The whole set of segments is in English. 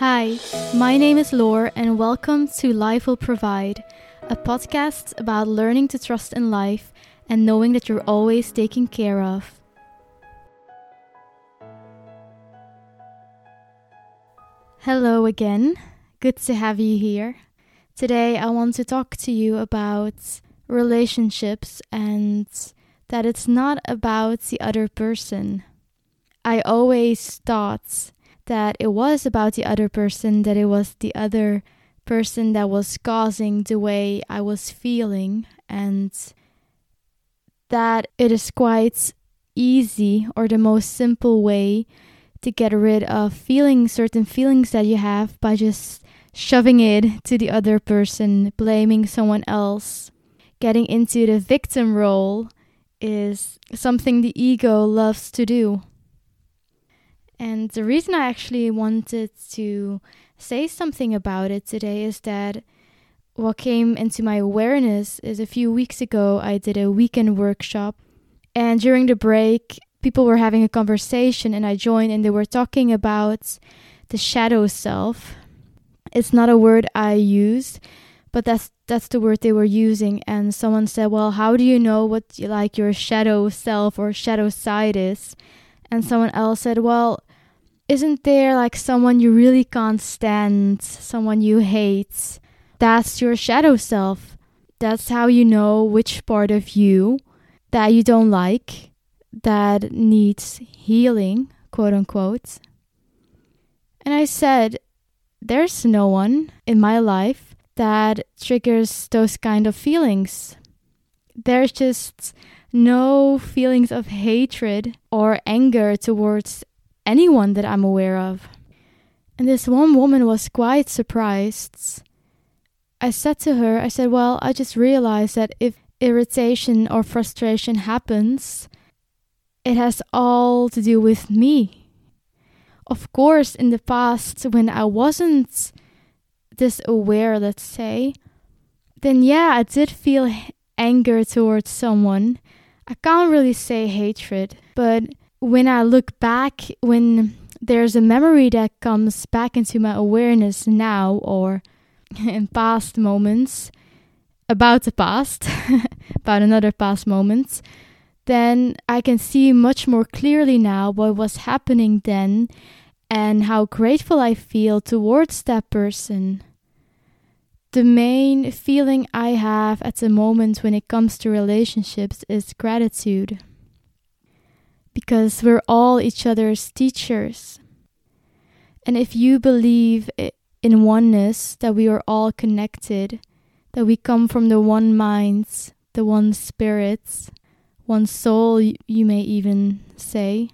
Hi, my name is Lore, and welcome to Life Will Provide, a podcast about learning to trust in life and knowing that you're always taken care of. Hello again, good to have you here. Today, I want to talk to you about relationships and that it's not about the other person. I always thought that it was about the other person, that it was the other person that was causing the way I was feeling, and that it is quite easy or the most simple way to get rid of feeling certain feelings that you have by just shoving it to the other person, blaming someone else. Getting into the victim role is something the ego loves to do. And the reason I actually wanted to say something about it today is that what came into my awareness is a few weeks ago I did a weekend workshop and during the break people were having a conversation and I joined and they were talking about the shadow self. It's not a word I use, but that's that's the word they were using and someone said, "Well, how do you know what like your shadow self or shadow side is?" And someone else said, "Well, isn't there like someone you really can't stand, someone you hate? That's your shadow self. That's how you know which part of you that you don't like, that needs healing, quote unquote. And I said, there's no one in my life that triggers those kind of feelings. There's just no feelings of hatred or anger towards anyone that I'm aware of. And this one woman was quite surprised. I said to her, I said, Well, I just realized that if irritation or frustration happens, it has all to do with me. Of course, in the past, when I wasn't this aware, let's say, then yeah, I did feel anger towards someone. I can't really say hatred, but when I look back, when there's a memory that comes back into my awareness now or in past moments about the past, about another past moment, then I can see much more clearly now what was happening then and how grateful I feel towards that person. The main feeling I have at the moment when it comes to relationships is gratitude because we're all each other's teachers. And if you believe in oneness, that we are all connected, that we come from the one minds, the one spirits, one soul, you may even say,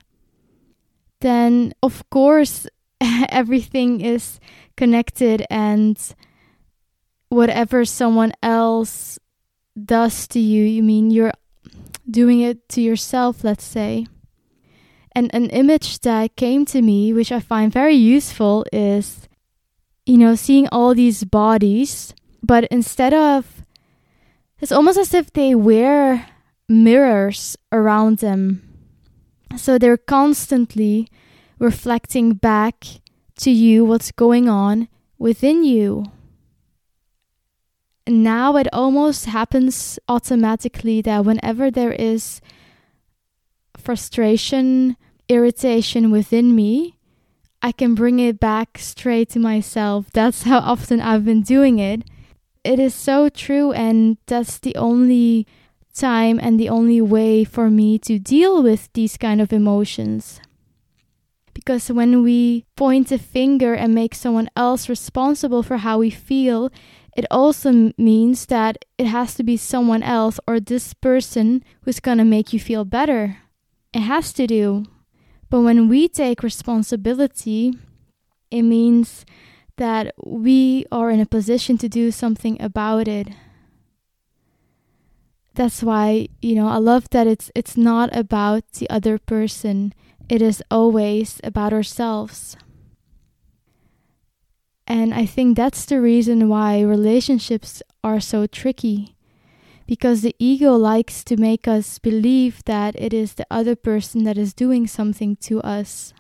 then of course everything is connected and whatever someone else does to you, you mean you're doing it to yourself, let's say. And an image that came to me, which I find very useful, is you know, seeing all these bodies, but instead of it's almost as if they wear mirrors around them. So they're constantly reflecting back to you what's going on within you. Now it almost happens automatically that whenever there is frustration irritation within me, I can bring it back straight to myself. That's how often I've been doing it. It is so true, and that's the only time and the only way for me to deal with these kind of emotions. Because when we point a finger and make someone else responsible for how we feel, it also means that it has to be someone else or this person who's gonna make you feel better. It has to do. But when we take responsibility, it means that we are in a position to do something about it. That's why, you know, I love that it's it's not about the other person. It is always about ourselves. And I think that's the reason why relationships are so tricky because the ego likes to make us believe that it is the other person that is doing something to us.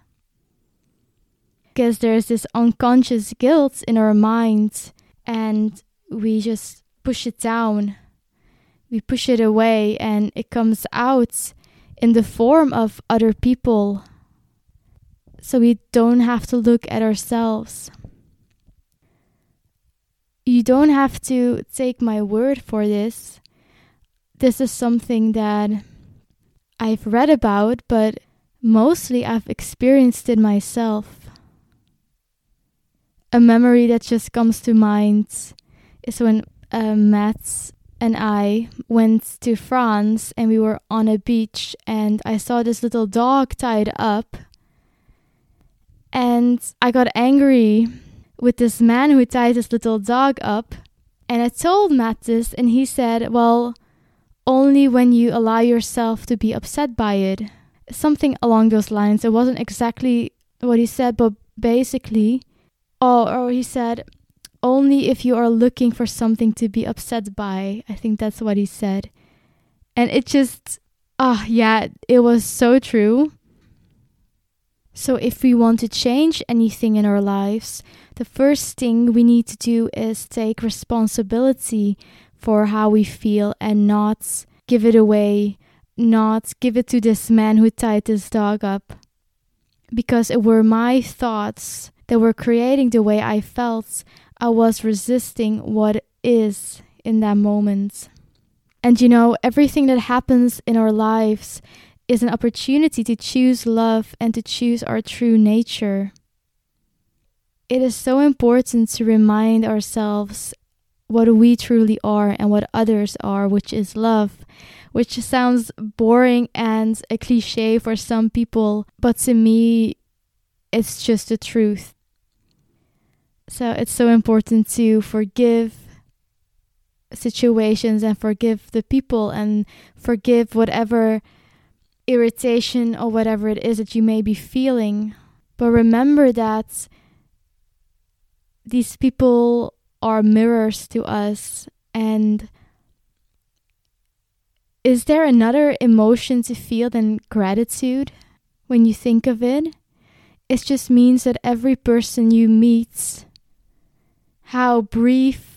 because there's this unconscious guilt in our mind and we just push it down. We push it away and it comes out in the form of other people. So we don't have to look at ourselves. You don't have to take my word for this. This is something that I've read about, but mostly I've experienced it myself. A memory that just comes to mind is when uh, and I went to France and we were on a beach and I saw this little dog tied up. And I got angry with this man who tied this little dog up. And I told Matt this, and he said, Well, only when you allow yourself to be upset by it. Something along those lines. It wasn't exactly what he said, but basically, or, or he said, only if you are looking for something to be upset by. I think that's what he said. And it just, ah, oh, yeah, it was so true. So, if we want to change anything in our lives, the first thing we need to do is take responsibility for how we feel and not give it away, not give it to this man who tied this dog up. Because it were my thoughts that were creating the way I felt, I was resisting what is in that moment. And you know, everything that happens in our lives is an opportunity to choose love and to choose our true nature. It is so important to remind ourselves what we truly are and what others are, which is love, which sounds boring and a cliche for some people, but to me, it's just the truth. So it's so important to forgive situations and forgive the people and forgive whatever irritation or whatever it is that you may be feeling. But remember that these people are mirrors to us and is there another emotion to feel than gratitude when you think of it? It just means that every person you meet how brief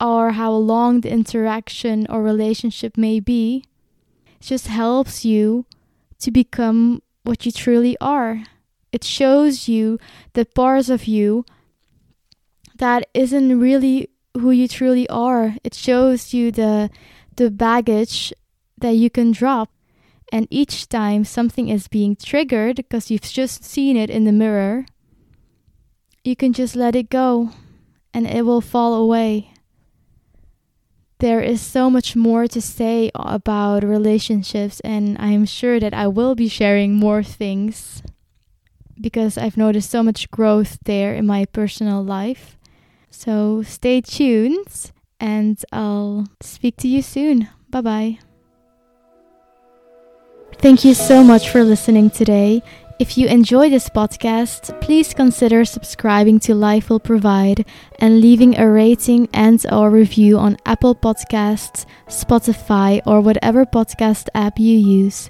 or how long the interaction or relationship may be, just helps you to become what you truly are. It shows you the parts of you that isn't really who you truly are. It shows you the the baggage that you can drop. And each time something is being triggered because you've just seen it in the mirror, you can just let it go and it will fall away. There is so much more to say about relationships, and I am sure that I will be sharing more things because I've noticed so much growth there in my personal life. So stay tuned, and I'll speak to you soon. Bye bye. Thank you so much for listening today. If you enjoy this podcast, please consider subscribing to Life Will Provide and leaving a rating and or review on Apple Podcasts, Spotify, or whatever podcast app you use.